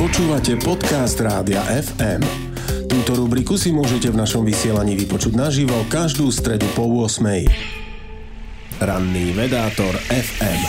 Počúvate podcast Rádia FM. Túto rubriku si môžete v našom vysielaní vypočuť naživo každú stredu po 8. Ranný vedátor FM.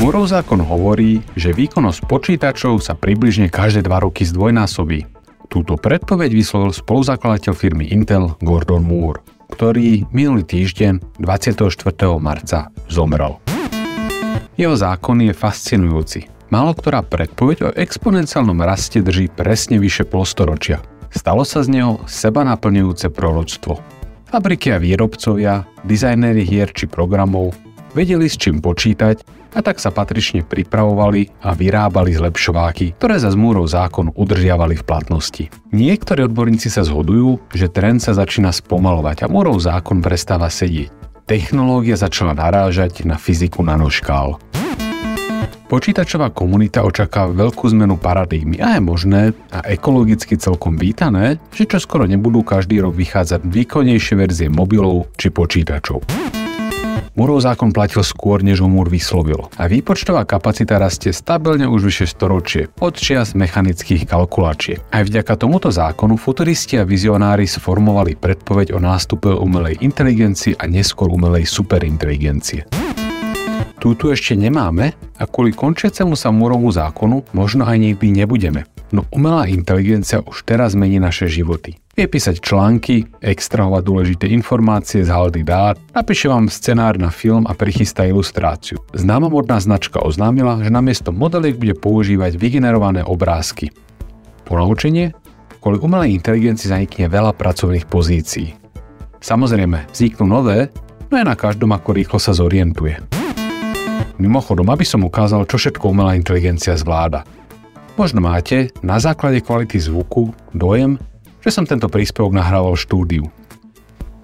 Múrov zákon hovorí, že výkonnosť počítačov sa približne každé dva roky zdvojnásobí. Túto predpoveď vyslovil spoluzakladateľ firmy Intel Gordon Moore, ktorý minulý týždeň 24. marca zomrel. Jeho zákon je fascinujúci. Málo ktorá predpoveď o exponenciálnom raste drží presne vyše polstoročia. Stalo sa z neho seba naplňujúce proroctvo. Fabriky a výrobcovia, dizajnéri hier či programov vedeli s čím počítať a tak sa patrične pripravovali a vyrábali zlepšováky, ktoré za zmúrov zákon udržiavali v platnosti. Niektorí odborníci sa zhodujú, že trend sa začína spomalovať a Múrov zákon prestáva sedieť technológia začala narážať na fyziku nanoškál. Počítačová komunita očakáva veľkú zmenu paradigmy a je možné a ekologicky celkom vítané, že čo skoro nebudú každý rok vychádzať výkonnejšie verzie mobilov či počítačov. Murov zákon platil skôr, než ho Múr vyslovil a výpočtová kapacita rastie stabilne už vyše storočie, od čias mechanických kalkulačiek. Aj vďaka tomuto zákonu futuristi a vizionári sformovali predpoveď o nástupe umelej inteligencii a neskôr umelej superinteligencie. Tu tu ešte nemáme a kvôli končiacemu sa Múrovmu zákonu možno aj nikdy nebudeme. No umelá inteligencia už teraz mení naše životy. Vie písať články, extrahovať dôležité informácie z haldy dát, napíše vám scenár na film a prichystá ilustráciu. Známa modná značka oznámila, že namiesto modeliek bude používať vygenerované obrázky. Ponaučenie? Kvôli umelej inteligencii zanikne veľa pracovných pozícií. Samozrejme, vzniknú nové, no je na každom, ako rýchlo sa zorientuje. Mimochodom, aby som ukázal, čo všetko umelá inteligencia zvláda. Možno máte, na základe kvality zvuku, dojem, že som tento príspevok nahrával v štúdiu.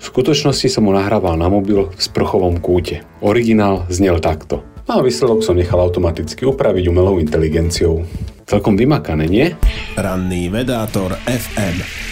V skutočnosti som ho nahrával na mobil v sprchovom kúte. Originál znel takto. A výsledok som nechal automaticky upraviť umelou inteligenciou. Celkom vymakané, nie? Ranný vedátor FM.